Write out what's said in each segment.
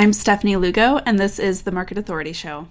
I'm Stefanie Lugo, and this is the Market Authority Show.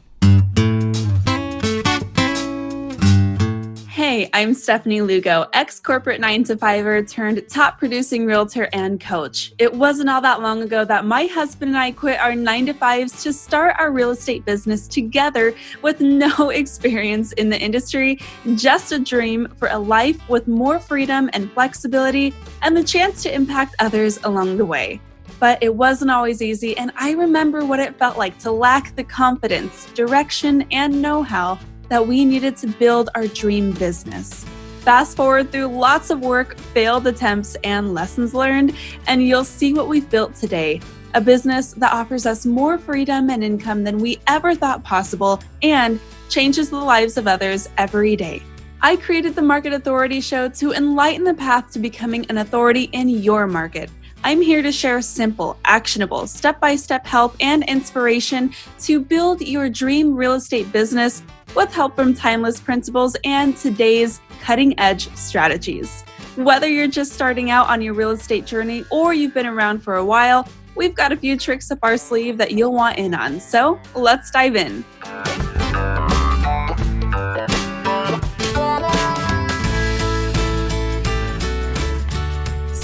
Hey, I'm Stefanie Lugo, ex corporate nine to fiver turned top producing realtor and coach. It wasn't all that long ago that my husband and I quit our nine to fives to start our real estate business together with no experience in the industry, just a dream for a life with more freedom and flexibility and the chance to impact others along the way but it wasn't always easy. And I remember what it felt like to lack the confidence, direction, and know how that we needed to build our dream business. Fast forward through lots of work, failed attempts, and lessons learned, and you'll see what we've built today a business that offers us more freedom and income than we ever thought possible and changes the lives of others every day. I created the Market Authority Show to enlighten the path to becoming an authority in your market. I'm here to share simple, actionable, step by step help and inspiration to build your dream real estate business with help from timeless principles and today's cutting edge strategies. Whether you're just starting out on your real estate journey or you've been around for a while, we've got a few tricks up our sleeve that you'll want in on. So let's dive in.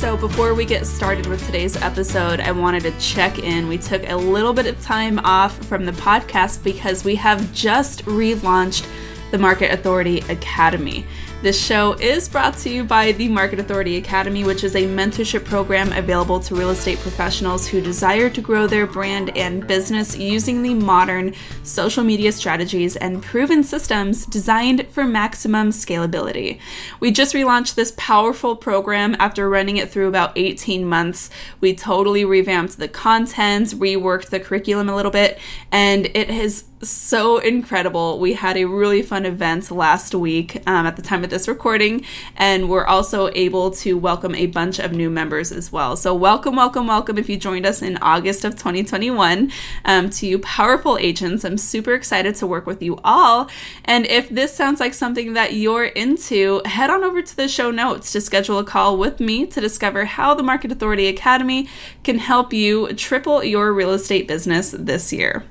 So, before we get started with today's episode, I wanted to check in. We took a little bit of time off from the podcast because we have just relaunched the Market Authority Academy. This show is brought to you by the Market Authority Academy, which is a mentorship program available to real estate professionals who desire to grow their brand and business using the modern social media strategies and proven systems designed for maximum scalability. We just relaunched this powerful program after running it through about 18 months. We totally revamped the content, reworked the curriculum a little bit, and it has so incredible. We had a really fun event last week um, at the time of this recording, and we're also able to welcome a bunch of new members as well. So, welcome, welcome, welcome if you joined us in August of 2021 um, to you powerful agents. I'm super excited to work with you all. And if this sounds like something that you're into, head on over to the show notes to schedule a call with me to discover how the Market Authority Academy can help you triple your real estate business this year.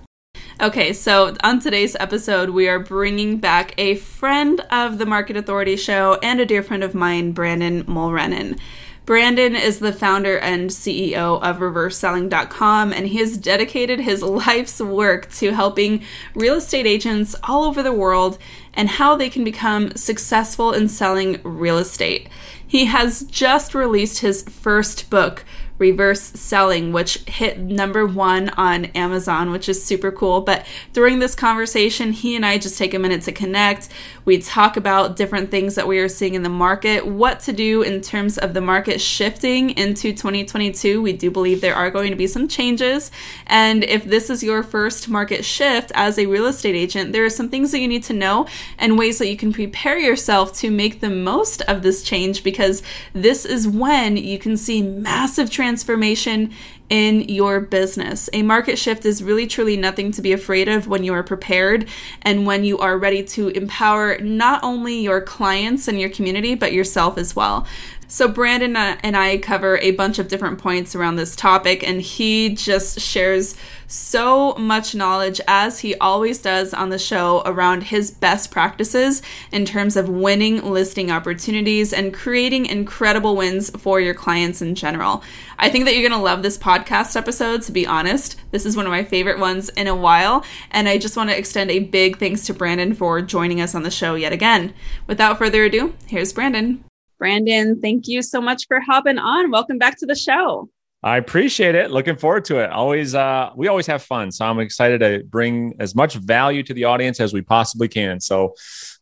Okay, so on today's episode, we are bringing back a friend of the Market Authority show and a dear friend of mine, Brandon Mulrenin. Brandon is the founder and CEO of ReverseSelling.com, and he has dedicated his life's work to helping real estate agents all over the world and how they can become successful in selling real estate. He has just released his first book, reverse selling, which hit number one on Amazon, which is super cool. But during this conversation, he and I just take a minute to connect. We talk about different things that we are seeing in the market, what to do in terms of the market shifting into 2022. We do believe there are going to be some changes. And if this is your first market shift as a real estate agent, there are some things that you need to know and ways that you can prepare yourself to make the most of this change because this is when you can see massive transformation in your business. A market shift is really truly nothing to be afraid of when you are prepared and when you are ready to empower not only your clients and your community, but yourself as well. So, Brandon and I cover a bunch of different points around this topic, and he just shares so much knowledge, as he always does on the show, around his best practices in terms of winning listing opportunities and creating incredible wins for your clients in general. I think that you're going to love this podcast episode, to be honest. This is one of my favorite ones in a while, and I just want to extend a big thanks to Brandon for joining us on the show yet again. Without further ado, here's Brandon. Brandon, thank you so much for hopping on. Welcome back to the show. I appreciate it. Looking forward to it. Always, uh, we always have fun. So I'm excited to bring as much value to the audience as we possibly can. So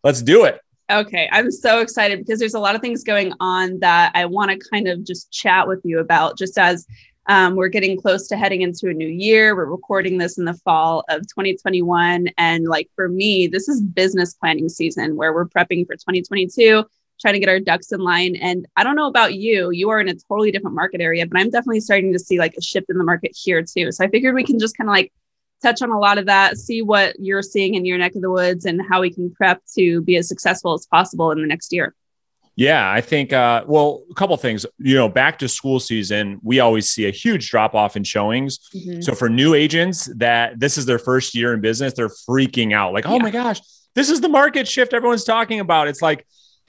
let's do it. Okay. I'm so excited because there's a lot of things going on that I want to kind of just chat with you about, just as um, we're getting close to heading into a new year. We're recording this in the fall of 2021. And like for me, this is business planning season where we're prepping for 2022 trying to get our ducks in line. And I don't know about you, you are in a totally different market area, but I'm definitely starting to see like a shift in the market here too. So I figured we can just kind of like touch on a lot of that, see what you're seeing in your neck of the woods and how we can prep to be as successful as possible in the next year. Yeah, I think, uh, well, a couple things. You know, back to school season, we always see a huge drop off in showings. Mm-hmm. So for new agents that this is their first year in business, they're freaking out like, oh yeah. my gosh, this is the market shift everyone's talking about. It's like,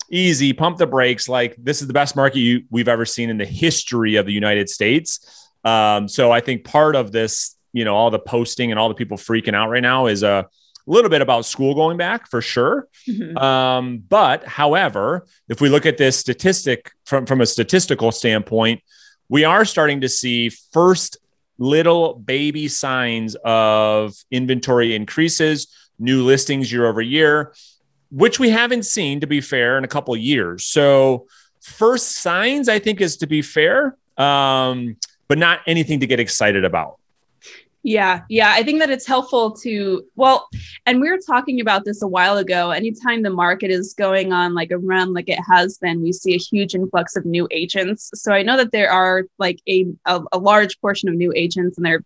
easy, pump the brakes. Like, this is the best market you, we've ever seen in the history of the United States. Um, so I think part of this, you know, all the posting and all the people freaking out right now is a, little bit about school going back for sure. Mm-hmm. Um, but however, if we look at this statistic from, from a statistical standpoint, we are starting to see first little baby signs of inventory increases, new listings year over year, which we haven't seen, to be fair, in a couple years. So, first signs, I think, is to be fair, um, but not anything to get excited about. Yeah, yeah. I think that it's helpful to, well, and we were talking about this a while ago. Anytime the market is going on like a run like it has been, we see a huge influx of new agents. So I know that there are like a, a, a large portion of new agents and they're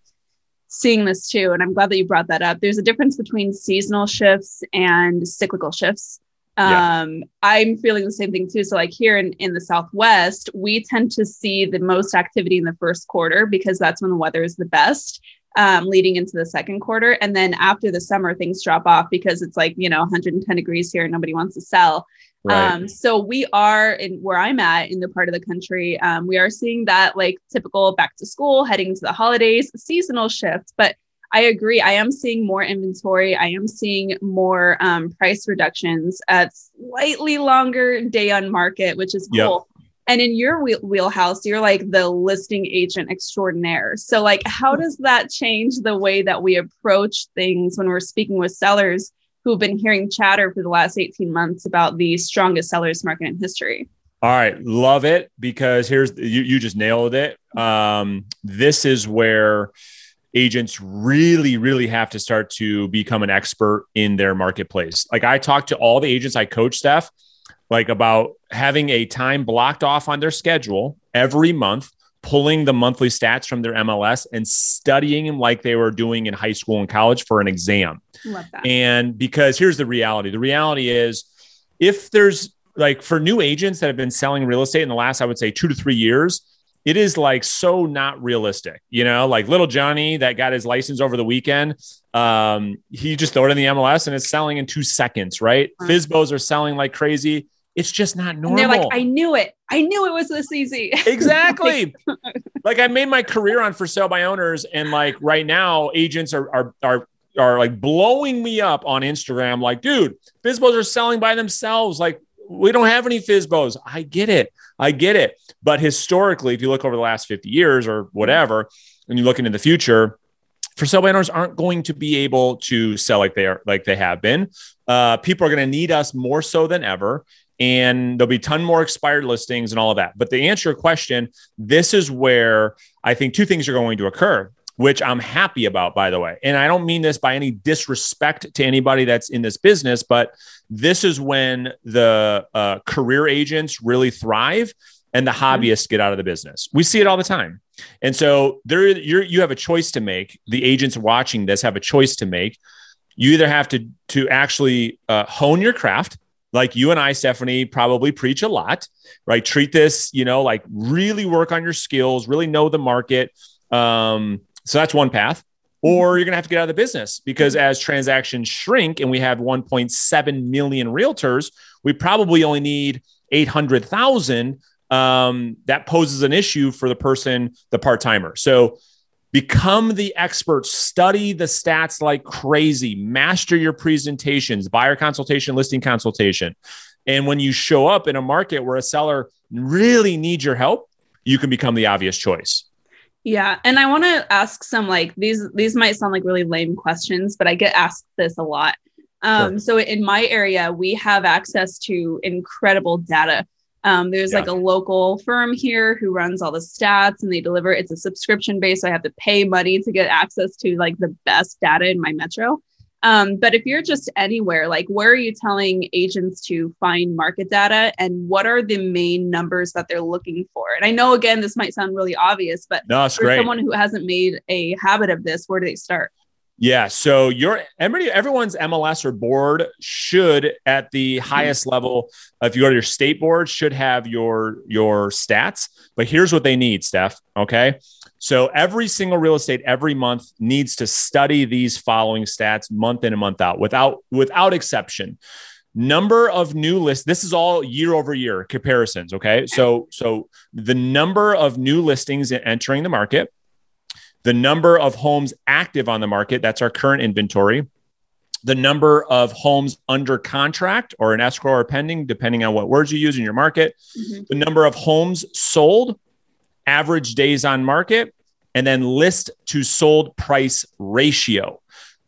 seeing this too. And I'm glad that you brought that up. There's a difference between seasonal shifts and cyclical shifts. Yeah. Um, I'm feeling the same thing too. So, like here in, in the Southwest, we tend to see the most activity in the first quarter because that's when the weather is the best um, leading into the second quarter. And then after the summer, things drop off because it's like, you know, 110 degrees here and nobody wants to sell. Right. Um, so we are in where I'm at in the part of the country. Um, we are seeing that like typical back to school, heading to the holidays, seasonal shift. But I agree. I am seeing more inventory. I am seeing more um, price reductions at slightly longer day on market, which is cool. Yep. And in your wheelhouse, you're like the listing agent extraordinaire. So, like, how does that change the way that we approach things when we're speaking with sellers who've been hearing chatter for the last 18 months about the strongest sellers market in history? All right, love it because here's you, you just nailed it. Um, this is where agents really, really have to start to become an expert in their marketplace. Like I talk to all the agents I coach, Steph like about having a time blocked off on their schedule every month, pulling the monthly stats from their MLS and studying them like they were doing in high school and college for an exam. Love that. And because here's the reality the reality is if there's like for new agents that have been selling real estate in the last, I would say two to three years, it is like so not realistic, you know, like little Johnny that got his license over the weekend. Um, he just threw it in the MLS and it's selling in two seconds, right? Mm-hmm. FSBOs are selling like crazy. It's just not normal. And they're like, I knew it. I knew it was this easy. Exactly. like I made my career on for sale by owners, and like right now, agents are are are are like blowing me up on Instagram. Like, dude, FSBOs are selling by themselves. Like, we don't have any FSBOs. I get it. I get it. But historically, if you look over the last 50 years or whatever, and you look into the future, for sale by owners aren't going to be able to sell like they are like they have been. Uh, people are going to need us more so than ever and there'll be a ton more expired listings and all of that. But to answer your question, this is where I think two things are going to occur, which I'm happy about, by the way. And I don't mean this by any disrespect to anybody that's in this business, but this is when the uh, career agents really thrive and the mm-hmm. hobbyists get out of the business. We see it all the time. And so there you're, you have a choice to make. The agents watching this have a choice to make. You either have to to actually uh, hone your craft like you and I, Stefanie, probably preach a lot, right? Treat this, you know, like really work on your skills, really know the market. Um, so that's one path. Or you're going to have to get out of the business because as transactions shrink and we have 1.7 million realtors, we probably only need 800,000. Um, that poses an issue for the person, the part timer. So Become the expert, study the stats like crazy, master your presentations, buyer consultation, listing consultation. And when you show up in a market where a seller really needs your help, you can become the obvious choice. Yeah, and I want to ask some like these these might sound like really lame questions, but I get asked this a lot. Um, sure. So in my area, we have access to incredible data um, there's yeah. like a local firm here who runs all the stats and they deliver. It's a subscription base. So I have to pay money to get access to like the best data in my metro. Um, but if you're just anywhere, like where are you telling agents to find market data and what are the main numbers that they're looking for? And I know again, this might sound really obvious, but no, for great. someone who hasn't made a habit of this, where do they start? Yeah. So your everybody, everyone's MLS or board should at the mm-hmm. highest level, if you go to your state board, should have your your stats. But here's what they need, Steph. Okay. So every single real estate every month needs to study these following stats month in and month out without without exception. Number of new lists. This is all year over year comparisons. Okay. So so the number of new listings entering the market the number of homes active on the market, that's our current inventory, the number of homes under contract or an escrow or pending, depending on what words you use in your market, mm-hmm. the number of homes sold, average days on market, and then list to sold price ratio.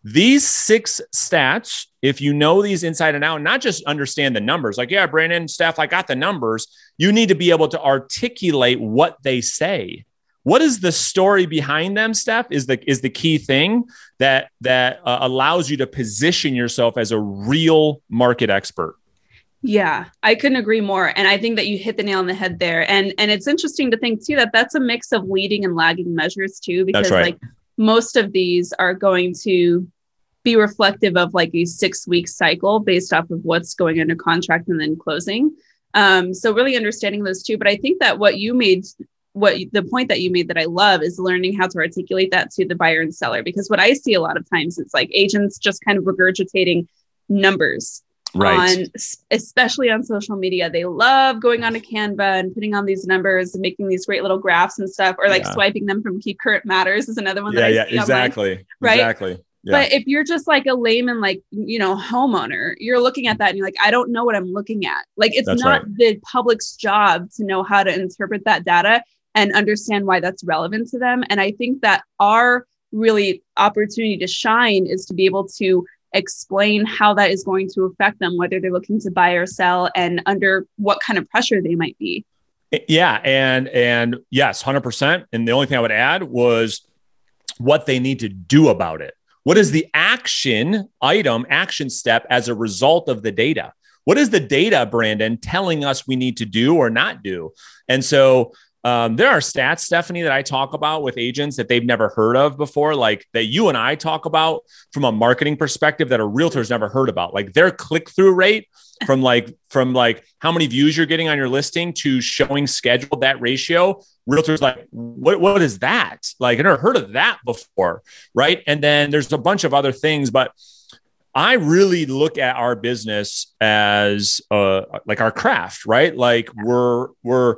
These six stats, if you know these inside and out, not just understand the numbers, like, yeah, Brandon, Steph, I got the numbers, you need to be able to articulate what they say what is the story behind them steph is the is the key thing that that uh, allows you to position yourself as a real market expert yeah i couldn't agree more and i think that you hit the nail on the head there and and it's interesting to think too that that's a mix of leading and lagging measures too because right. like most of these are going to be reflective of like a six week cycle based off of what's going under contract and then closing um, so really understanding those two but i think that what you made what the point that you made that I love is learning how to articulate that to the buyer and seller because what I see a lot of times it's like agents just kind of regurgitating numbers right. on especially on social media. They love going on to Canva and putting on these numbers and making these great little graphs and stuff or like yeah. swiping them from Keep Current Matters is another one yeah, that I yeah, see exactly. Online, right? Exactly. Yeah. But if you're just like a layman, like, you know, homeowner, you're looking at that and you're like, I don't know what I'm looking at. Like, it's That's not right. the public's job to know how to interpret that data and understand why that's relevant to them. And I think that our really opportunity to shine is to be able to explain how that is going to affect them, whether they're looking to buy or sell, and under what kind of pressure they might be. Yeah, and and yes, hundred percent. And the only thing I would add was what they need to do about it. What is the action item, action step as a result of the data? What is the data, Brandon, telling us we need to do or not do? And so um, there are stats, Stefanie, that I talk about with agents that they've never heard of before, like that you and I talk about from a marketing perspective that a realtor's never heard about. Like their click through rate from like from like how many views you're getting on your listing to showing scheduled that ratio. Realtors like, what what is that? Like I never heard of that before, right? And then there's a bunch of other things, but I really look at our business as uh, like our craft, right? Like we're we're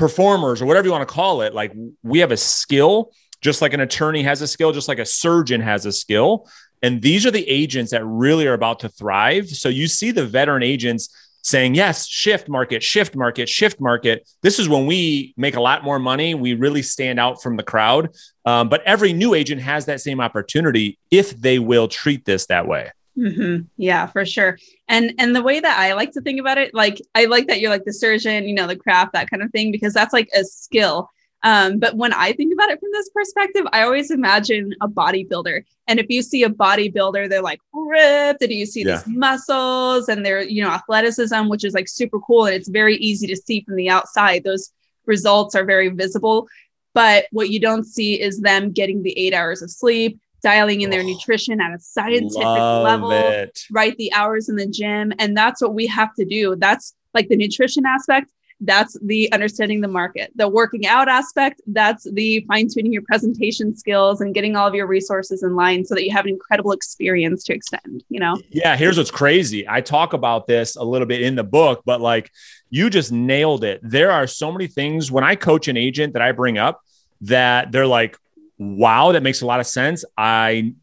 performers or whatever you want to call it like we have a skill just like an attorney has a skill just like a surgeon has a skill. And these are the agents that really are about to thrive. So you see the veteran agents saying yes shift market shift market shift market. This is when we make a lot more money. We really stand out from the crowd. Um, but every new agent has that same opportunity if they will treat this that way Mm-hmm. Yeah, for sure. And and the way that I like to think about it, like I like that you're like the surgeon, you know, the craft, that kind of thing, because that's like a skill. Um, but when I think about it from this perspective, I always imagine a bodybuilder. And if you see a bodybuilder, they're like ripped, and you see yeah. these muscles and their, you know, athleticism, which is like super cool. And it's very easy to see from the outside. Those results are very visible. But what you don't see is them getting the eight hours of sleep, dialing in their oh, nutrition at a scientific level, it. right? The hours in the gym. And that's what we have to do. That's like the nutrition aspect. That's the understanding the market. The working out aspect, that's the fine tuning your presentation skills and getting all of your resources in line so that you have an incredible experience to extend, you know? Yeah. Here's what's crazy. I talk about this a little bit in the book, but like you just nailed it. There are so many things when I coach an agent that I bring up that they're like, wow, that makes a lot of sense. I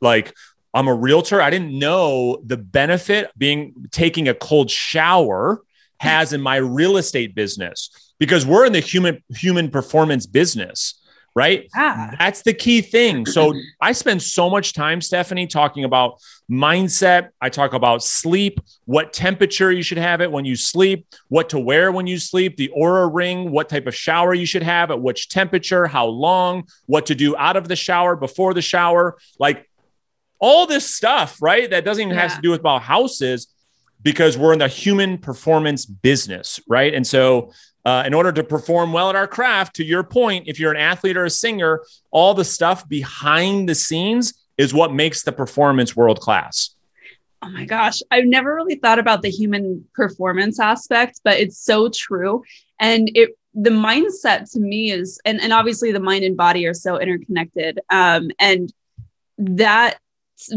like, I'm a realtor. I didn't know the benefit being taking a cold shower has in my real estate business because we're in the human human performance business right? Yeah. That's the key thing. So I spend so much time, Stefanie, talking about mindset. I talk about sleep, what temperature you should have it when you sleep, what to wear when you sleep, the Oura ring, what type of shower you should have at which temperature, how long, what to do out of the shower, before the shower, like all this stuff, right? That doesn't even yeah. have to do with about houses because we're in the human performance business, right? And so uh, in order to perform well at our craft, to your point, if you're an athlete or a singer, all the stuff behind the scenes is what makes the performance world class. Oh my gosh, I've never really thought about the human performance aspect, but it's so true. And it the mindset to me is and, and obviously the mind and body are so interconnected. Um, and that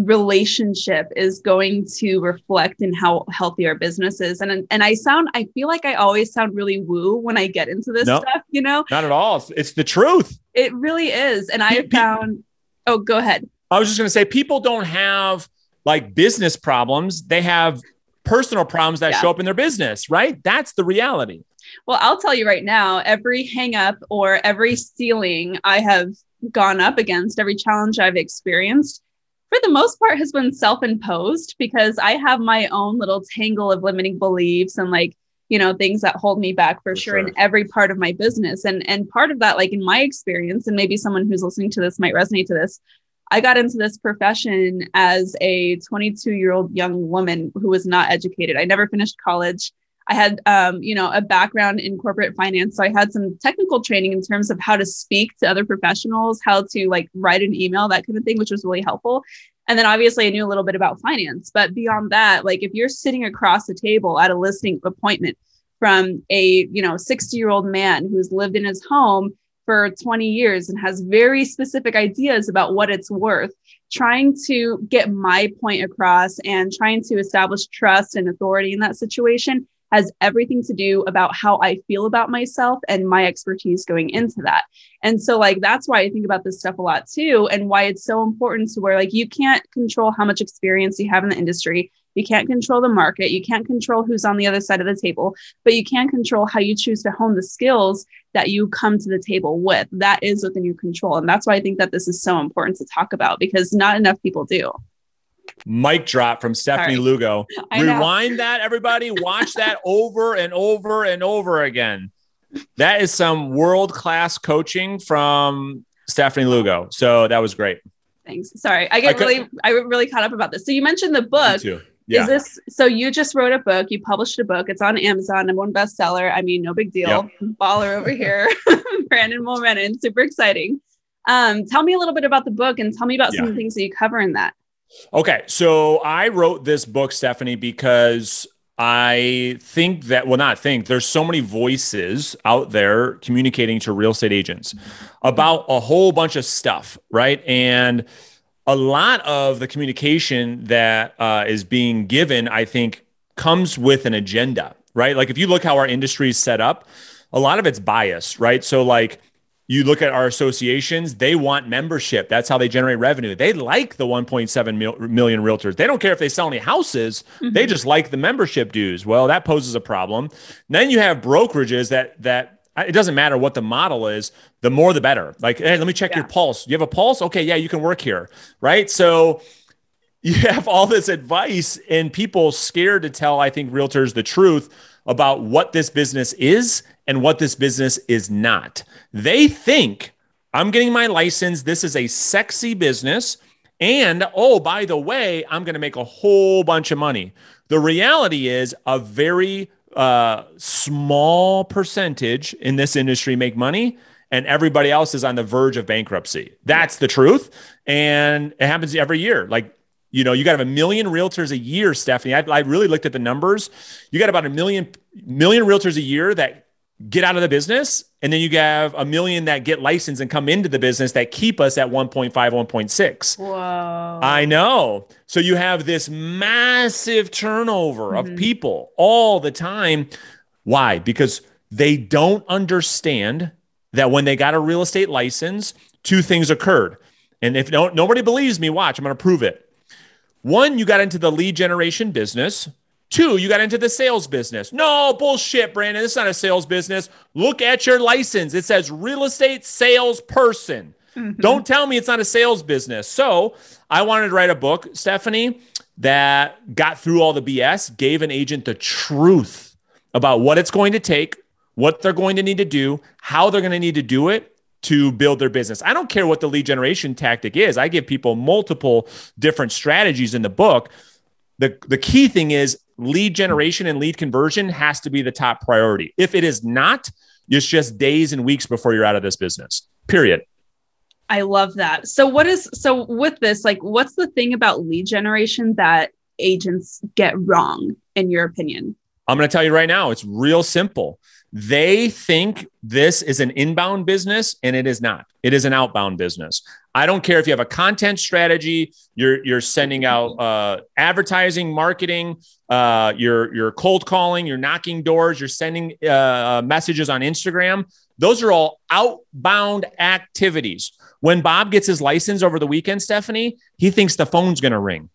relationship is going to reflect in how healthy our business is. And and I sound I feel like I always sound really woo when I get into this nope, stuff, you know? Not at all. It's, the truth. It really is. And I found oh go ahead. I was just gonna say people don't have like business problems, they have personal problems that yeah. show up in their business, right? That's the reality. Well, I'll tell you right now, every hang up or every ceiling I have gone up against, every challenge I've experienced, for the most part has been self-imposed because I have my own little tangle of limiting beliefs and like, you know, things that hold me back for, for sure, sure in every part of my business. And and part of that, like in my experience, and maybe someone who's listening to this might resonate to this, I got into this profession as a 22 year old young woman who was not educated. I never finished college. I had, um, you know, a background in corporate finance, so I had some technical training in terms of how to speak to other professionals, how to like write an email, that kind of thing, which was really helpful. And then obviously I knew a little bit about finance, but beyond that, like if you're sitting across the table at a listing appointment from a, you know, 60 year old man who's lived in his home for 20 years and has very specific ideas about what it's worth, trying to get my point across and trying to establish trust and authority in that situation has everything to do about how I feel about myself and my expertise going into that. And so like that's why I think about this stuff a lot too and why it's so important to where like you can't control how much experience you have in the industry. You can't control the market. You can't control who's on the other side of the table, but you can control how you choose to hone the skills that you come to the table with. That is within your control. And that's why I think that this is so important to talk about because not enough people do. Mic drop from Stefanie Sorry. Lugo. Rewind that, everybody. Watch that over and over and over again. That is some world class coaching from Stefanie Lugo. So that was great. Thanks. Sorry, I get I could, really, I really caught up about this. So you mentioned the book. Yeah. Is this so? You just wrote a book. You published a book. It's on Amazon. Number one bestseller. I mean, no big deal. Yep. Baller over here. Brandon Mulrenin. Super exciting. Um, tell me a little bit about the book and tell me about yeah. some of the things that you cover in that. Okay, so I wrote this book, Stefanie, because I think that, well, not think, there's so many voices out there communicating to real estate agents about a whole bunch of stuff, right? And a lot of the communication that uh, is being given, I think, comes with an agenda, right? Like if you look how our industry is set up, a lot of it's bias, right? So, like, you look at our associations, they want membership. That's how they generate revenue. They like the 1.7 mil- million realtors. They don't care if they sell any houses. Mm-hmm. They just like the membership dues. Well, that poses a problem. Then you have brokerages that that it doesn't matter what the model is, the more the better. Like, hey, let me check yeah. your pulse. You have a pulse? Okay, yeah, you can work here. Right? So you have all this advice and people scared to tell I think realtors the truth about what this business is and what this business is not. They think I'm getting my license. This is a sexy business. And oh, by the way, I'm going to make a whole bunch of money. The reality is a very uh, small percentage in this industry make money and everybody else is on the verge of bankruptcy. That's the truth. And it happens every year. Like you know, you got a million realtors a year, Stefanie. I, I really looked at the numbers. You got about a million million realtors a year that get out of the business and then you have a million that get licensed and come into the business that keep us at 1.5 1.6 whoa. I know. So you have this massive turnover mm-hmm. of people all the time. Why? Because they don't understand that when they got a real estate license two things occurred. And if no, nobody believes me watch i'm going to prove it. One, you got into the lead generation business. Two, you got into the sales business. No, bullshit, Brandon. It's not a sales business. Look at your license. It says real estate salesperson. Mm-hmm. Don't tell me it's not a sales business. So I wanted to write a book, Stefanie, that got through all the BS, gave an agent the truth about what it's going to take, what they're going to need to do, how they're going to need to do it, to build their business. I don't care what the lead generation tactic is. I give people multiple different strategies in the book. The, the key thing is lead generation and lead conversion has to be the top priority. If it is not, it's just days and weeks before you're out of this business. Period. I love that. So what is so with this like what's the thing about lead generation that agents get wrong in your opinion? I'm going to tell you right now, it's real simple. They think this is an inbound business and it is not. It is an outbound business. I don't care if you have a content strategy, you're you're sending out uh, advertising, marketing, uh, you're you're cold calling, you're knocking doors, you're sending uh, uh messages on Instagram. Those are all outbound activities. When Bob gets his license over the weekend, Stefanie, he thinks the phone's going to ring.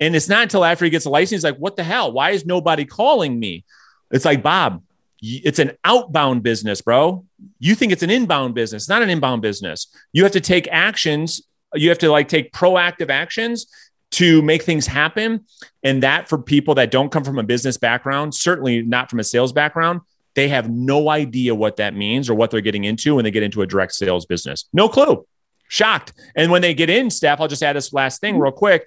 And it's not until after he gets a license, he's like, what the hell? Why is nobody calling me? It's like, Bob, it's an outbound business, bro. You think it's an inbound business, not an inbound business. You have to take actions. You have to like take proactive actions to make things happen. And that for people that don't come from a business background, certainly not from a sales background, they have no idea what that means or what they're getting into when they get into a direct sales business. No clue. Shocked. And when they get in, Steph, I'll just add this last thing real quick.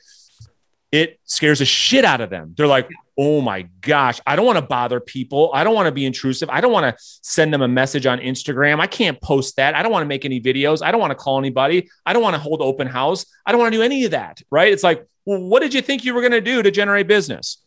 It scares the shit out of them. They're like, oh my gosh, I don't want to bother people. I don't want to be intrusive. I don't want to send them a message on Instagram. I can't post that. I don't want to make any videos. I don't want to call anybody. I don't want to hold open house. I don't want to do any of that. Right. It's like, well, what did you think you were going to do to generate business?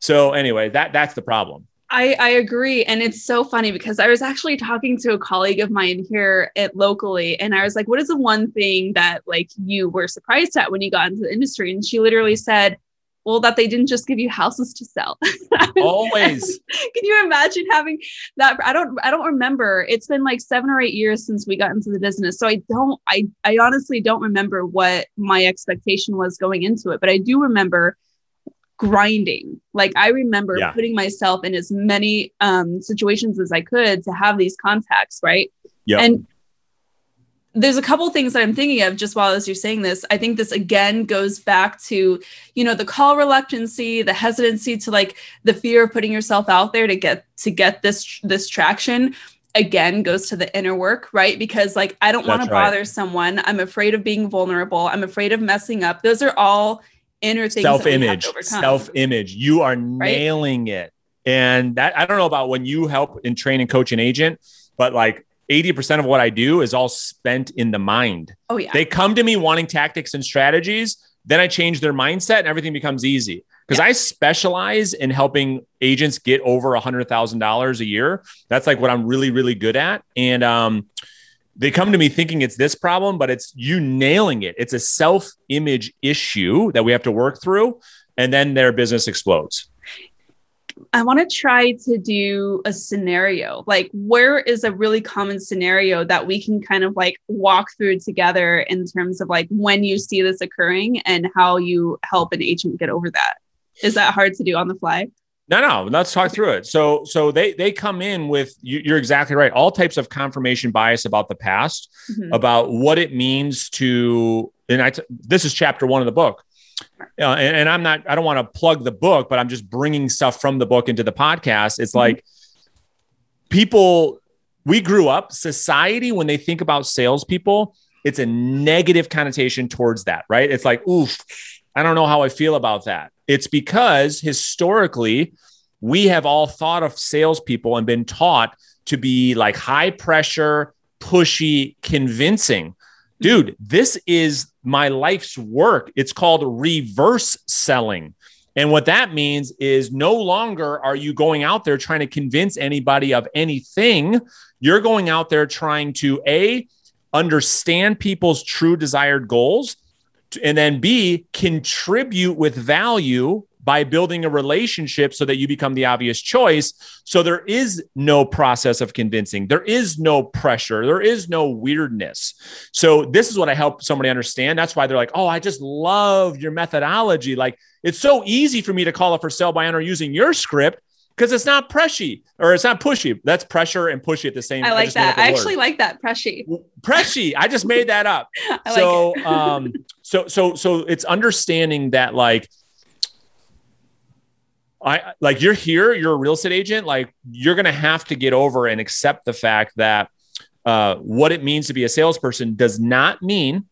So anyway, that that's the problem. I, I agree. And it's so funny because I was actually talking to a colleague of mine here at locally, and I was like, what is the one thing that like you were surprised at when you got into the industry? And she literally said, well, that they didn't just give you houses to sell. Always. Can you imagine having that? I don't, I don't remember. It's been like seven or eight years since we got into the business. So I don't, I, I honestly don't remember what my expectation was going into it, but I do remember grinding. Like I remember yeah. putting myself in as many um, situations as I could to have these contacts, right? Yeah. And there's a couple things that I'm thinking of just while as you're saying this. I think this again goes back to, you know, the call reluctancy, the hesitancy to like the fear of putting yourself out there to get to get this this traction again goes to the inner work, right? Because like I don't want to bother right. someone. I'm afraid of being vulnerable. I'm afraid of messing up. Those are all inner things self-image self-image you are right? nailing it and that i don't know about when you help and train and coach an agent but like 80% of what i do is all spent in the mind oh yeah they come to me wanting tactics and strategies then i change their mindset and everything becomes easy because yeah. i specialize in helping agents get over a hundred thousand dollars a year that's like what i'm really really good at and um they come to me thinking it's this problem, but it's you nailing it. It's a self image issue that we have to work through, and then their business explodes. I want to try to do a scenario. Like, where is a really common scenario that we can kind of like walk through together in terms of like when you see this occurring and how you help an agent get over that? Is that hard to do on the fly? No, no, let's talk through it. So, so they they come in with you, are exactly right. All types of confirmation bias about the past, mm-hmm. about what it means to. And I, t- this is chapter one of the book. Uh, and, and, I'm not. I don't want to plug the book, but I'm just bringing stuff from the book into the podcast. It's mm-hmm. like people. We grew up. Society, when they think about salespeople, it's a negative connotation towards that, right? It's like, oof, I don't know how I feel about that. It's because historically, we have all thought of salespeople and been taught to be like high pressure, pushy, convincing. Dude, this is my life's work. It's called reverse selling. And what that means is no longer are you going out there trying to convince anybody of anything. You're going out there trying to A, understand people's true desired goals and then B, contribute with value by building a relationship so that you become the obvious choice. So there is no process of convincing, there is no pressure, there is no weirdness. So this is what I help somebody understand. That's why they're like, oh, I just love your methodology. Like it's so easy for me to call a for sale by owner using your script because it's not preshy or it's not pushy. That's pressure and pushy at the same. Time. I like I that. I actually like that preshy. Preshy. I just made that up. so, like um, so, so, so it's understanding that like, I like you're here, you're a real estate agent. Like you're going to have to get over and accept the fact that uh, what it means to be a salesperson does not mean,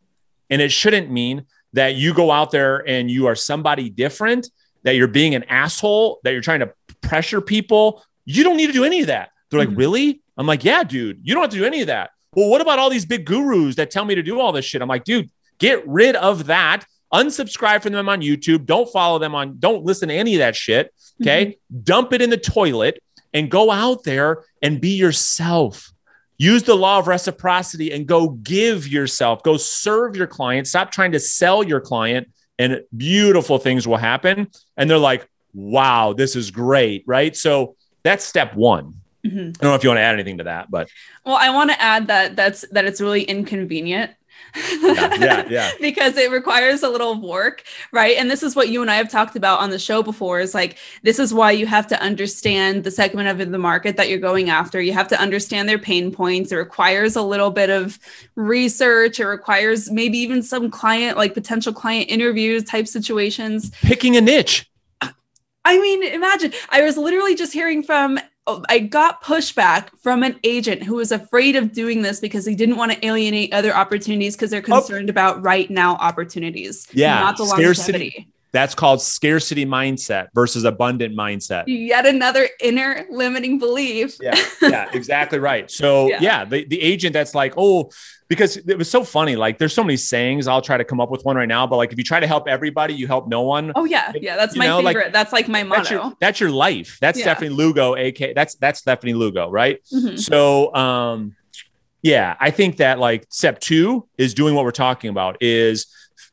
and it shouldn't mean that you go out there and you are somebody different, that you're being an asshole, that you're trying to pressure people. You don't need to do any of that. They're like, mm-hmm. really? I'm like, yeah, dude, you don't have to do any of that. well, what about all these big gurus that tell me to do all this shit? I'm like, dude, get rid of that. Unsubscribe from them on YouTube. Don't follow them on, don't listen to any of that shit. Okay. Mm-hmm. Dump it in the toilet and go out there and be yourself. Use the law of reciprocity and go give yourself, go serve your client. Stop trying to sell your client, and beautiful things will happen. And they're like, wow, this is great. Right. So that's step one. Mm-hmm. I don't know if you want to add anything to that, but well, I want to add that that's that it's really inconvenient yeah, yeah, yeah. because it requires a little work, right? And this is what you and I have talked about on the show before is like, this is why you have to understand the segment of the market that you're going after. You have to understand their pain points. It requires a little bit of research. It requires maybe even some client, like potential client interviews type situations. Picking a niche. I mean, imagine I was literally just hearing from Oh, I got pushback from an agent who was afraid of doing this because he didn't want to alienate other opportunities because they're oh. concerned oh. about right now opportunities. Yeah, not the scarcity. longevity. That's called scarcity mindset versus abundant mindset. Yet another inner limiting belief. yeah, yeah, exactly right. So yeah. yeah, the, the agent that's like, oh, because it was so funny. Like there's so many sayings. I'll try to come up with one right now, but like if you try to help everybody, you help no one. Oh yeah, yeah. That's my know, favorite. Like, that's like my motto. That's your, that's your life. That's yeah. Stefanie Lugo, AK. That's that's Stefanie Lugo, right? Mm-hmm. So um, yeah, I think that like step two is doing what we're talking about is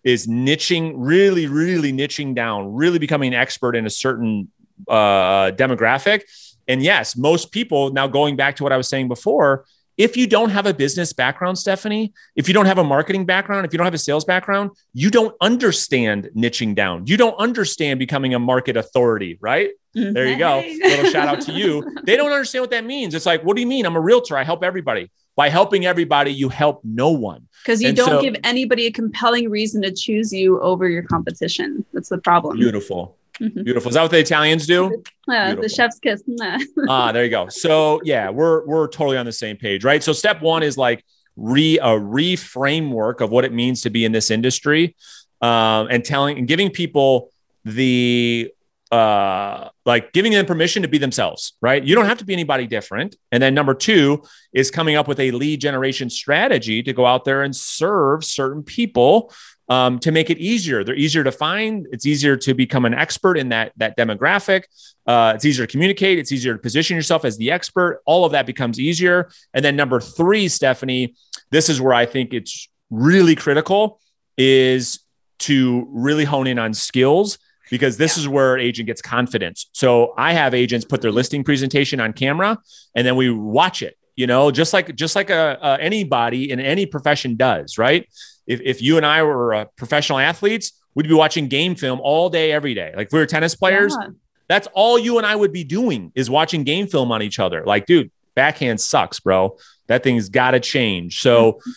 is niching, really, really niching down, really becoming an expert in a certain uh, demographic. And yes, most people now going back to what I was saying before if you don't have a business background, Stefanie, if you don't have a marketing background, if you don't have a sales background, you don't understand niching down. You don't understand becoming a market authority, right? Mm-hmm. There you go. Little shout out to you. They don't understand what that means. It's like, what do you mean? I'm a realtor. I help everybody. By helping everybody, you help no one. Because you and don't so, give anybody a compelling reason to choose you over your competition. That's the problem. Beautiful. Mm-hmm. Beautiful. Is that what the Italians do? Yeah, the chef's kiss. ah, there you go. So yeah, we're we're totally on the same page, right? So step one is like re a reframework of what it means to be in this industry, um, and telling and giving people the uh like giving them permission to be themselves right you don't have to be anybody different and then number two is coming up with a lead generation strategy to go out there and serve certain people um, to make it easier. They're easier to find. It's easier to become an expert in that that demographic. Uh, it's easier to communicate. It's easier to position yourself as the expert. All of that becomes easier. And then number three, Stefanie, this is where I think it's really critical is to really hone in on skills because this yeah. is where agent gets confidence. So I have agents put their listing presentation on camera and then we watch it you know just like just like a, a, anybody in any profession does right if, if you and I were uh, professional athletes, we'd be watching game film all day, every day. Like if we were tennis players, yeah. that's all you and I would be doing is watching game film on each other. Like, dude, backhand sucks, bro. That thing's got to change. So mm-hmm.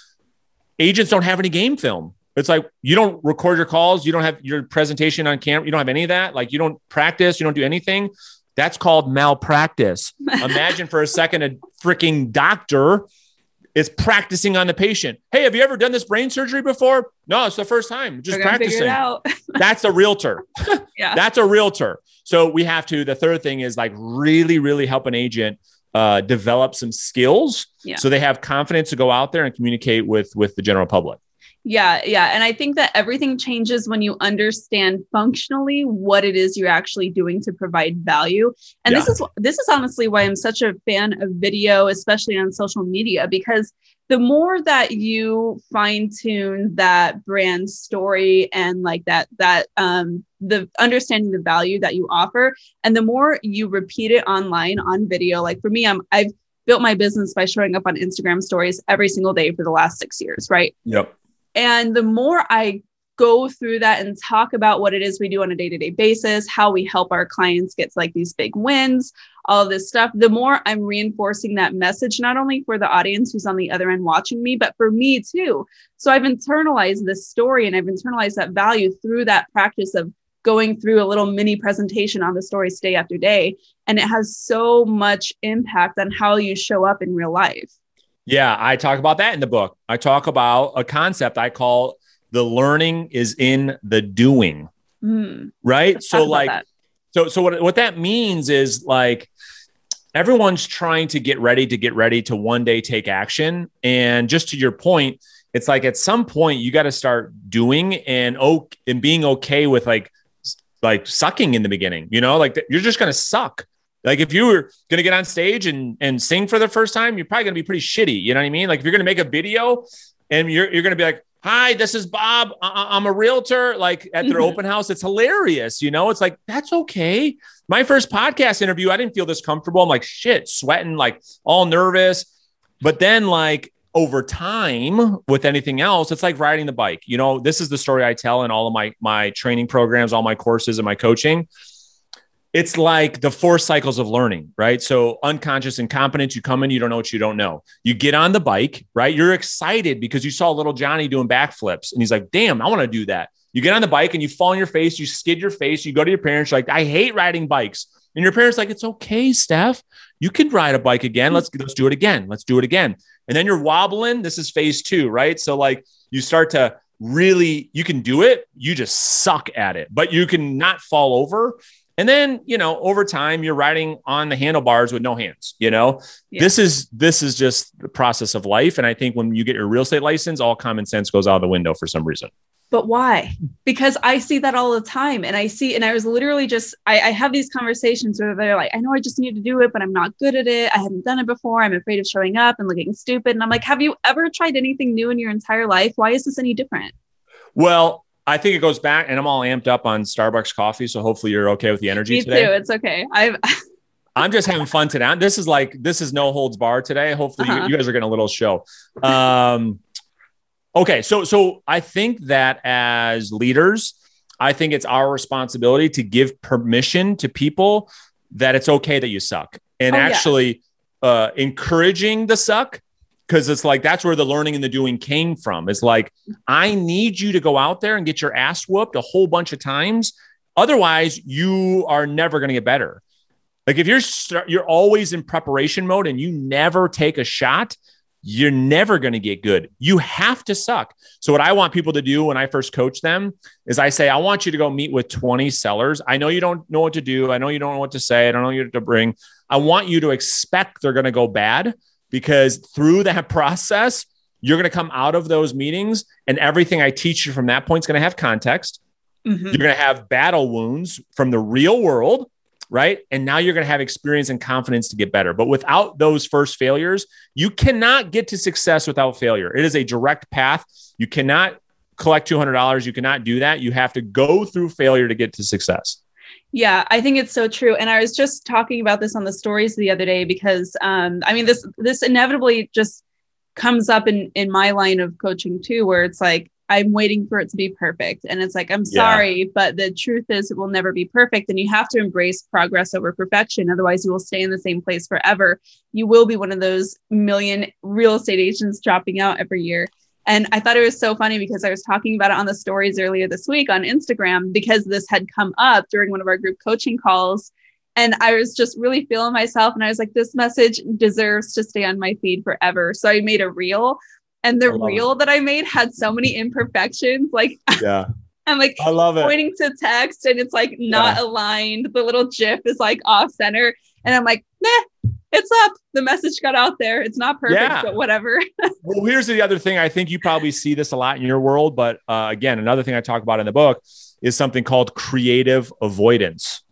agents don't have any game film. It's like you don't record your calls, you don't have your presentation on camera, you don't have any of that. Like you don't practice, you don't do anything. That's called malpractice. Imagine for a second a freaking doctor is practicing on the patient. Hey, have you ever done this brain surgery before? No, it's the first time. Just practicing. That's a realtor. yeah. That's a realtor. So we have to, the third thing is like really, really help an agent uh, develop some skills yeah. so they have confidence to go out there and communicate with with the general public. Yeah, yeah. And I think that everything changes when you understand functionally what it is you're actually doing to provide value. And yeah. this is this is honestly why I'm such a fan of video, especially on social media, because the more that you fine tune that brand story and like that that um the understanding the value that you offer and the more you repeat it online on video like for me i'm i've built my business by showing up on instagram stories every single day for the last six years right yep and the more I go through that and talk about what it is we do on a day-to-day basis, how we help our clients get like these big wins, all this stuff, the more I'm reinforcing that message, not only for the audience who's on the other end watching me, but for me too. So I've internalized this story and I've internalized that value through that practice of going through a little mini presentation on the stories day after day. And it has so much impact on how you show up in real life. Yeah, I talk about that in the book. I talk about a concept I call the learning is in the doing. Mm. Right? Let's so like so so what what that means is like everyone's trying to get ready to get ready to one day take action. And just to your point, it's like at some point you got to start doing and oh and being okay with like like sucking in the beginning. You know, like you're just gonna suck. Like if you were gonna get on stage and and sing for the first time, you're probably gonna be pretty shitty. You know what I mean? Like if you're gonna make a video and you're you're gonna be like, "Hi, this is Bob. I'm a realtor." Like at their mm-hmm. open house, it's hilarious. You know, it's like that's okay. My first podcast interview, I didn't feel this comfortable. I'm like shit, sweating, like all nervous. But then like over time with anything else it's like riding the bike you know this is the story i tell in all of my my training programs all my courses and my coaching it's like the four cycles of learning right? So unconscious incompetence you come in you don't know what you don't know. You get on the bike right? You're excited because you saw little johnny doing backflips and he's like damn i want to do that. You get on the bike and you fall on your face you skid your face you go to your parents like i hate riding bikes. And your parents like it's okay steph. You can ride a bike again. Let's let's do it again. Let's do it again. And then you're wobbling. This is phase two, right? So, like, you start to really, you can do it. You just suck at it, but you can not fall over. And then, you know, over time, you're riding on the handlebars with no hands. You know, yeah. this is this is just the process of life. And I think when you get your real estate license, all common sense goes out the window for some reason. But why? Because i see that all the time. And i see and i was literally just I, I, have these conversations where they're like i know i just need to do it but i'm not good at it. I haven't done it before. I'm afraid of showing up and looking stupid. And i'm like have you ever tried anything new in your entire life? Why is this any different? Well i think it goes back and i'm all amped up on starbucks coffee so hopefully you're okay with the energy Me today too it's okay i've I'm just having fun today. This is like this is no holds bar today. Hopefully, uh-huh. you, you, guys are getting a little show. Um, Okay, so so I think that as leaders, I think it's our responsibility to give permission to people that it's okay that you suck, and oh, actually yeah. uh, encouraging the suck because it's like that's where the learning and the doing came from. It's like I need you to go out there and get your ass whooped a whole bunch of times, otherwise you are never going to get better. Like if you're you're always in preparation mode and you never take a shot, you're never going to get good. You have to suck. So, what I want people to do when I first coach them is I say, I want you to go meet with 20 sellers. I know you don't know what to do. I know you don't know what to say. I don't know what to bring. I want you to expect they're going to go bad because through that process, you're going to come out of those meetings and everything I teach you from that point is going to have context. Mm-hmm. You're going to have battle wounds from the real world right? And now you're going to have experience and confidence to get better. But without those first failures, you cannot get to success without failure. It is a direct path. You cannot collect $200. You cannot do that. You have to go through failure to get to success. Yeah, I think it's so true. And I was just talking about this on the stories the other day because um, I mean this this inevitably just comes up in in my line of coaching too, where it's like I'm waiting for it to be perfect. And it's like, I'm sorry, yeah. but the truth is it will never be perfect. And you have to embrace progress over perfection. Otherwise, you will stay in the same place forever. You will be one of those million real estate agents dropping out every year. And I thought it was so funny because I was talking about it on the stories earlier this week on Instagram because this had come up during one of our group coaching calls. And I was just really feeling myself. And I was like, this message deserves to stay on my feed forever. So I made a reel and the reel it. that I made had so many imperfections. Like, yeah. I'm like I love it. pointing to text and it's like not yeah. aligned. The little GIF is like off center. And I'm like, nah, it's up. The message got out there. It's not perfect, yeah. but whatever. well, here's the other thing. I think you probably see this a lot in your world. But uh, again, another thing I talk about in the book is something called creative avoidance.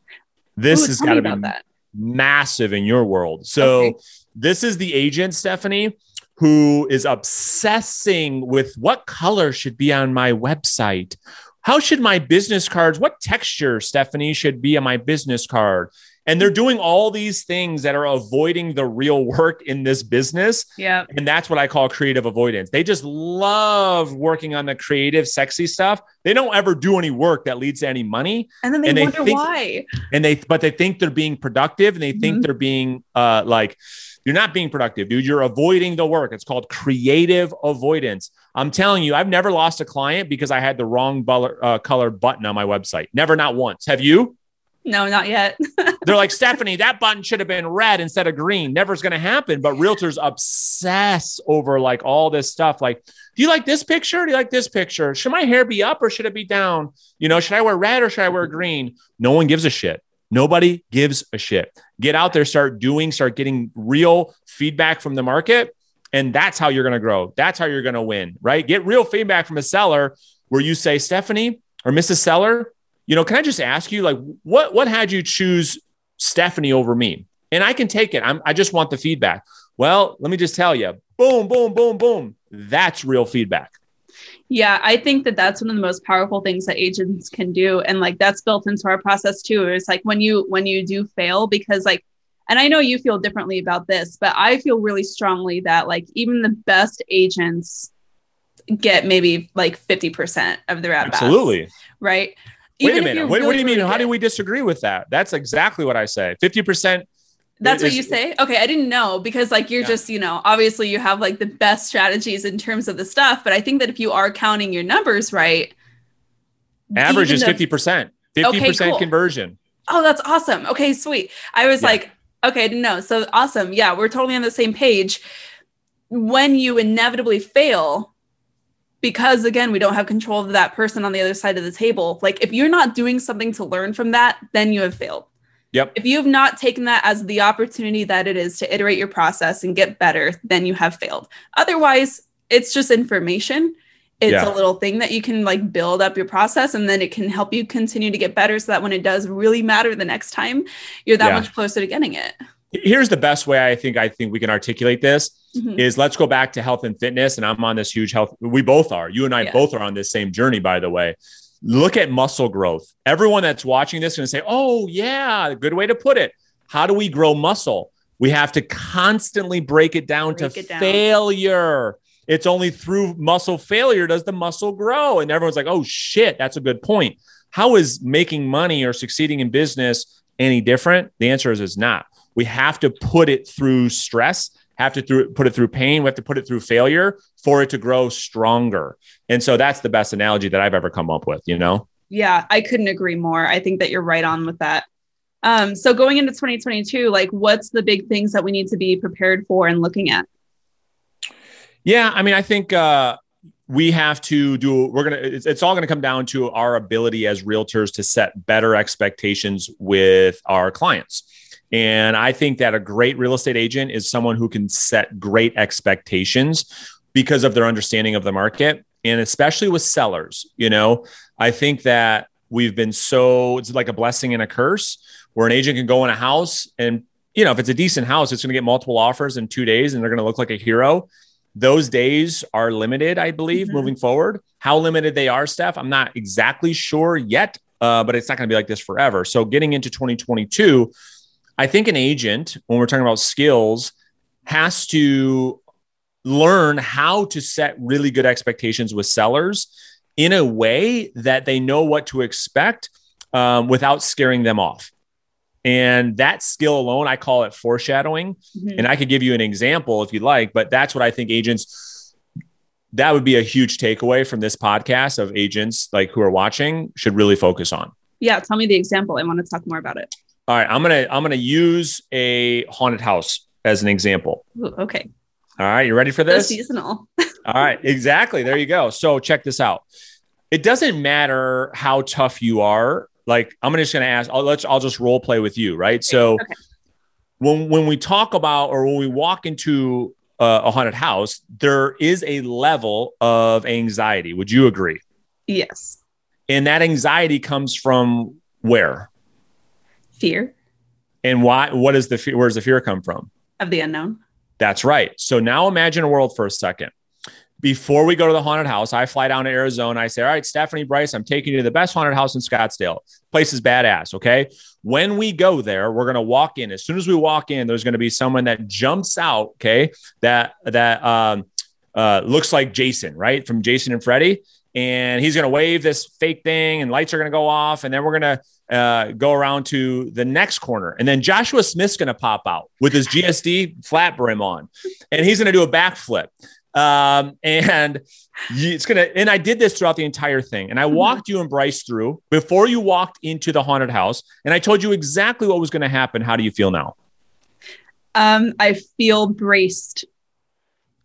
This Ooh, has got to be that. massive in your world. So, okay. this is the agent, Stefanie who is obsessing with what color should be on my website. How should my business cards, what texture, Stefanie, should be on my business card? And they're doing all these things that are avoiding the real work in this business. Yeah. And that's what I call creative avoidance. They just love working on the creative, sexy stuff. They don't ever do any work that leads to any money. And then they, and they wonder think, why. And they, but they think they're being productive and they think mm-hmm. they're being uh, like, you're not being productive, dude. You're avoiding the work. It's called creative avoidance. I'm telling you, I've never lost a client because I had the wrong color, uh, color button on my website. Never, not once. Have you? No, not yet. They're like, Stefanie, that button should have been red instead of green. Never's going to happen. But realtors obsess over like all this stuff. Like, do you like this picture? Do you like this picture? Should my hair be up or should it be down? You know, should I wear red or should I wear green? No one gives a shit. Nobody gives a shit. Get out there, start doing, start getting real feedback from the market. And that's how you're going to grow. That's how you're going to win, right? Get real feedback from a seller where you say, Stefanie or Mrs. Seller, you know, can I just ask you, like, what what had you choose Stefanie over me? And I can take it. I'm, I just want the feedback. Well, let me just tell you, boom, boom, boom, boom. That's real feedback. Yeah, I think that that's one of the most powerful things that agents can do, and like that's built into our process too. It's like when you when you do fail, because like, and I know you feel differently about this, but I feel really strongly that like even the best agents get maybe like fifty percent of their at Absolutely. Right. Wait a minute. What, really, what, do you mean? Really How do we disagree with that? That's exactly what I say. Fifty percent that's what you say? Okay, I didn't know because like you're yeah. just, you know, obviously you have like the best strategies in terms of the stuff, but I think that if you are counting your numbers right, average is 50%. 50% okay, cool. conversion. Oh, that's awesome. Okay, sweet. I was yeah. like, okay, I didn't know. So awesome. Yeah, we're totally on the same page. When you inevitably fail, because again, we don't have control of that person on the other side of the table. Like if you're not doing something to learn from that, then you have failed. Yep. If you have not taken that as the opportunity that it is to iterate your process and get better, then you have failed. Otherwise, it's just information. It's yeah. a little thing that you can like build up your process and then it can help you continue to get better so that when it does really matter the next time, you're that yeah. much closer to getting it. Here's the best way I think I think we can articulate this mm-hmm. is let's go back to health and fitness and I'm on this huge health we both are. You and I yeah. both are on this same journey by the way look at muscle growth. Everyone that's watching this is going to say, oh, yeah, good way to put it. How do we grow muscle? We have to constantly break it down break to it down. failure. It's only through muscle failure does the muscle grow. And everyone's like, oh, shit, that's a good point. How is making money or succeeding in business any different? The answer is it's not. We have to put it through stress have to through, put it through pain. We have to put it through failure for it to grow stronger. And so that's the best analogy that I've ever come up with, you know? Yeah, I couldn't agree more. I think that you're right on with that. Um, so going into 2022, like what's the big things that we need to be prepared for and looking at? Yeah, I mean, I think uh, we have to do. We're gonna. It's, it's all gonna come down to our ability as realtors to set better expectations with our clients. And I think that a great real estate agent is someone who can set great expectations because of their understanding of the market. And especially with sellers, you know, I think that we've been so, it's like a blessing and a curse where an agent can go in a house and, you know, if it's a decent house, it's going to get multiple offers in two days and they're going to look like a hero. Those days are limited, I believe, mm-hmm. moving forward. How limited they are, Steph, I'm not exactly sure yet, uh, but it's not going to be like this forever. So getting into 2022, I think an agent, when we're talking about skills, has to learn how to set really good expectations with sellers in a way that they know what to expect um, without scaring them off. And that skill alone, I call it foreshadowing. Mm-hmm. And I could give you an example if you'd like, but that's what I think agents, that would be a huge takeaway from this podcast of agents like who are watching should really focus on. Yeah. Tell me the example. I want to talk more about it. All right, I'm gonna I'm gonna use a haunted house as an example. Ooh, okay. All right, you ready for this? So seasonal. All right, exactly. There you go. So check this out. It doesn't matter how tough you are. Like I'm just gonna ask. I'll let I'll just role play with you, right? Okay. So okay. when when we talk about or when we walk into a, a haunted house, there is a level of anxiety. Would you agree? Yes. And that anxiety comes from where? Fear. And why? What is the fear? Where does the fear come from? Of the unknown. That's right. So now imagine a world for a second. Before we go to the haunted house, I fly down to Arizona. I say, All right, Stefanie Bryce, I'm taking you to the best haunted house in Scottsdale. Place is badass. Okay. When we go there, we're going to walk in. As soon as we walk in, there's going to be someone that jumps out. Okay. That, that, um, uh, looks like Jason, right? From Jason and Freddy. And he's going to wave this fake thing and lights are going to go off. And then we're going to uh, go around to the next corner. And then Joshua Smith's going to pop out with his GSD flat brim on, and he's going to do a backflip. Um, and it's going to, and I did this throughout the entire thing. And I mm-hmm. walked you and Bryce through before you walked into the haunted house. And I told you exactly what was going to happen. How do you feel now? Um, I feel braced.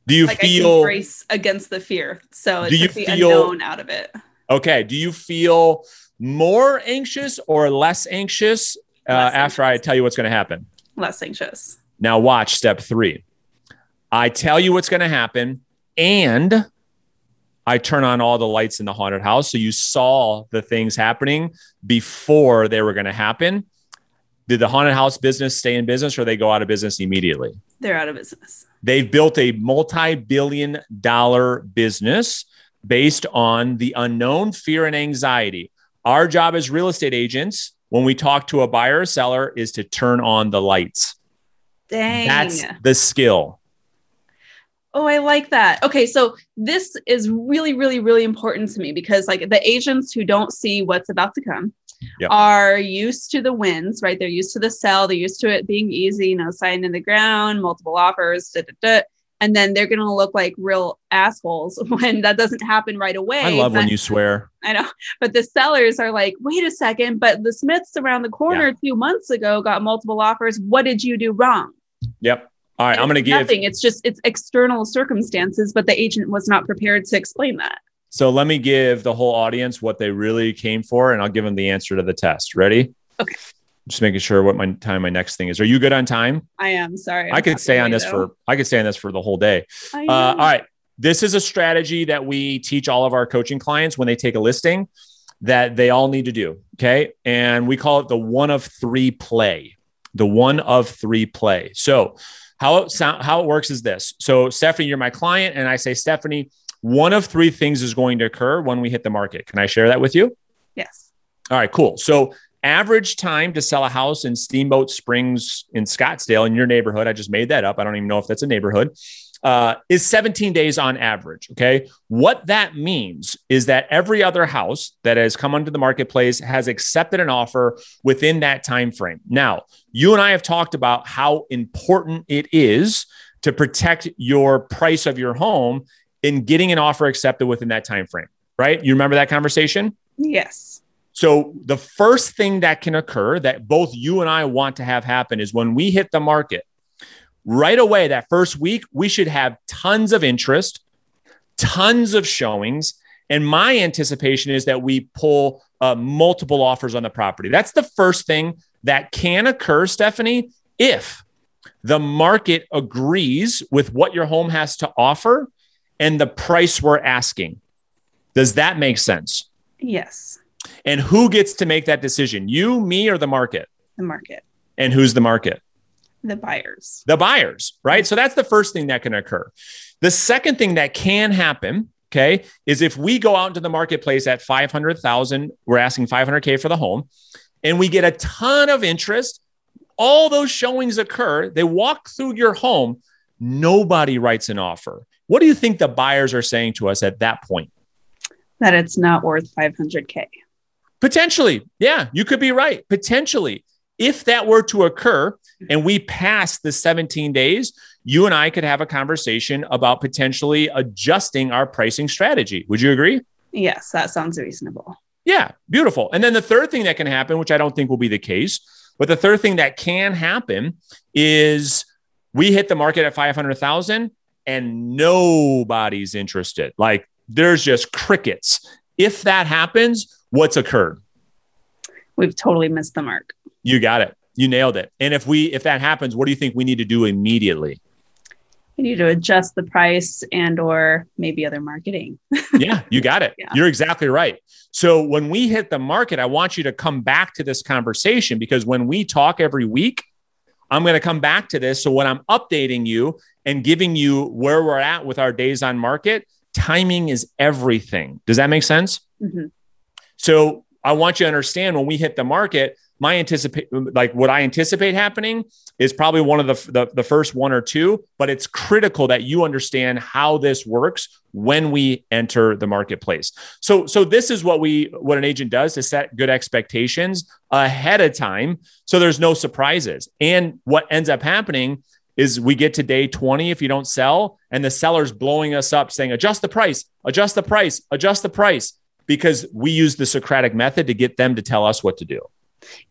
Do you like feel brace against the fear? So it's do you the feel, unknown out of it. Okay. Do you feel more anxious or less anxious uh, after I tell you what's going to happen. Less anxious. Now, watch step three. I tell you what's going to happen, and I turn on all the lights in the haunted house. So you saw the things happening before they were going to happen. Did the haunted house business stay in business or they go out of business immediately? They're out of business. They've built a multi billion dollar business based on the unknown, fear, and anxiety. Our job as real estate agents, when we talk to a buyer or seller, is to turn on the lights. Dang. That's the skill. Oh, I like that. Okay, so this is really, really, really important to me because, like, the agents who don't see what's about to come Yep. are used to the wins, right? They're used to the sell, they're used to it being easy, you know, sign in the ground, multiple offers, da, da, da. And then they're going to look like real assholes when that doesn't happen right away. I love when you swear. I know, but the sellers are like, wait a second, but the Smiths around the corner two months ago got multiple offers. What did you do wrong? Yep. All right. And I'm going to give. nothing. It's just it's external circumstances, but the agent was not prepared to explain that. So let me give the whole audience what they really came for, and I'll give them the answer to the test. Ready? Okay. Just making sure what my time my next thing is. Are you good on time? I am sorry. I could stay on this for I could stay on this for the whole day. Uh, all right. This is a strategy that we teach all of our coaching clients when they take a listing that they all need to do. Okay. And we call it the one of three play. The one of three play. So how it sound, how it works is this. So Stefanie, you're my client, and I say, Stefanie, one of three things is going to occur when we hit the market. Can I share that with you? yes. All right, cool. So average time to sell a house in Steamboat Springs in Scottsdale in your neighborhood, I just made that up. I don't even know if that's a neighborhood, uh, is 17 days on average. Okay. What that means is that every other house that has come onto the marketplace has accepted an offer within that time frame. Now, you and I have talked about how important it is to protect your price of your home in getting an offer accepted within that time frame, right? You remember that conversation? Yes. So the first thing that can occur that both you and I want to have happen is when we hit the market, right away, that first week, we should have tons of interest, tons of showings. And my anticipation is that we pull uh, multiple offers on the property. That's the first thing that can occur, Stephanie, if the market agrees with what your home has to offer and the price we're asking. Does that make sense? Yes. And who gets to make that decision? You, me, or the market? The market, And who's the market? the buyers. The buyers, right? So that's the first thing that can occur. The second thing that can happen, okay, is if we go out into the marketplace at 500,000, we're asking 500K for the home, and we get a ton of interest, all those showings occur, they walk through your home, nobody writes an offer. What do you think the buyers are saying to us at that point? That it's not worth 500K. Potentially. Yeah, you could be right. Potentially. If that were to occur and we pass the 17 days, you and I could have a conversation about potentially adjusting our pricing strategy. Would you agree? Yes, that sounds reasonable. Yeah, beautiful. And then the third thing that can happen, which I don't think will be the case, but the third thing that can happen is we hit the market at 500,000 and nobody's interested. Like there's just crickets. If that happens, what's occurred? We've totally missed the mark. You got it. You nailed it. And if we if that happens, what do you think we need to do immediately? We need to adjust the price and or maybe other marketing. yeah, you got it. Yeah. You're exactly right. So when we hit the market, I want you to come back to this conversation because when we talk every week, I'm going to come back to this. So when I'm updating you and giving you where we're at with our days on market, timing is everything. Does that make sense? Mhm. So I want you to understand when we hit the market, my anticipate like what I anticipate happening is probably one of the, the the first one or two, but it's critical that you understand how this works when we enter the marketplace. So so this is what we what an agent does to set good expectations ahead of time so there's no surprises. And what ends up happening is we get to day 20 if you don't sell and the seller's blowing us up saying adjust the price, adjust the price, adjust the price because we use the Socratic method to get them to tell us what to do.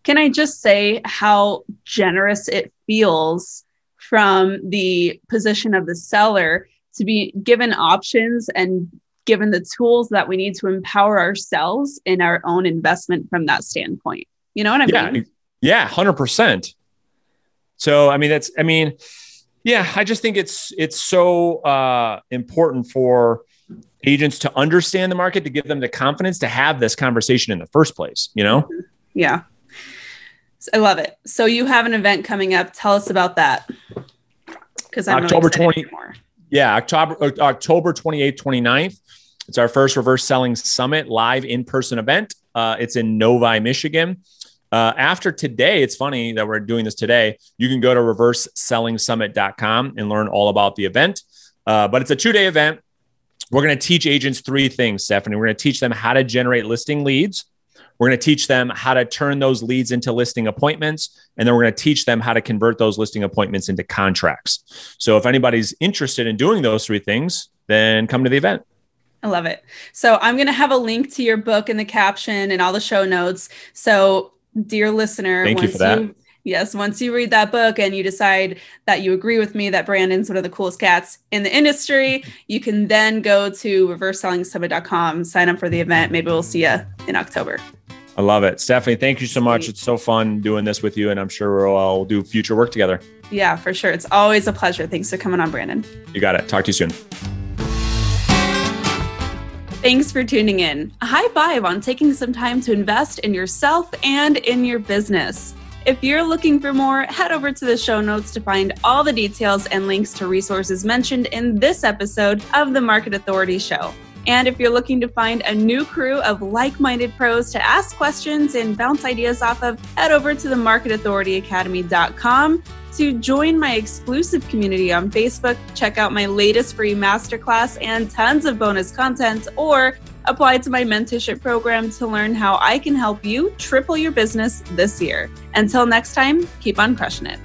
Can I just say how generous it feels from the position of the seller to be given options and given the tools that we need to empower ourselves in our own investment from that standpoint? You know what I Yeah, mean? Yeah, hundred percent. So I mean, that's I mean, yeah, I just think it's it's so uh, important for agents to understand the market to give them the confidence to have this conversation in the first place. You know? Yeah. I love it. So you have an event coming up. Tell us about that. Because i'm October really 20. Yeah, October uh, October 28th, 29th. It's our first reverse selling summit live in person event. Uh, it's in Novi, Michigan. Uh, after today, it's funny that we're doing this today. You can go to reverseSellingSummit.com and learn all about the event. Uh, but it's a two day event. We're going to teach agents three things, Stefanie. We're going to teach them how to generate listing leads. We're going to teach them how to turn those leads into listing appointments. And then we're going to teach them how to convert those listing appointments into contracts. So if anybody's interested in doing those three things, then come to the event. I love it. So I'm going to have a link to your book in the caption and all the show notes. So, dear listener, thank you for that. You, yes, once you read that book and you decide that you agree with me that Brandon's one of the coolest cats in the industry, you can then go to reverseSellingSummit.com, sign up for the event. Maybe we'll see you in October. I love it. Stefanie, thank you so much. It's so fun doing this with you, and I'm sure we'll, uh, do future work together. Yeah, for sure. It's always a pleasure. Thanks for coming on, Brandon. You got it. Talk to you soon. Thanks for tuning in. A high five on taking some time to invest in yourself and in your business. If you're looking for more, head over to the show notes to find all the details and links to resources mentioned in this episode of the Market Authority Show. And if you're looking to find a new crew of like minded pros to ask questions and bounce ideas off of, head over to the marketauthorityacademy.com to join my exclusive community on Facebook, check out my latest free masterclass and tons of bonus content, or apply to my mentorship program to learn how I can help you triple your business this year. Until next time, keep on crushing it.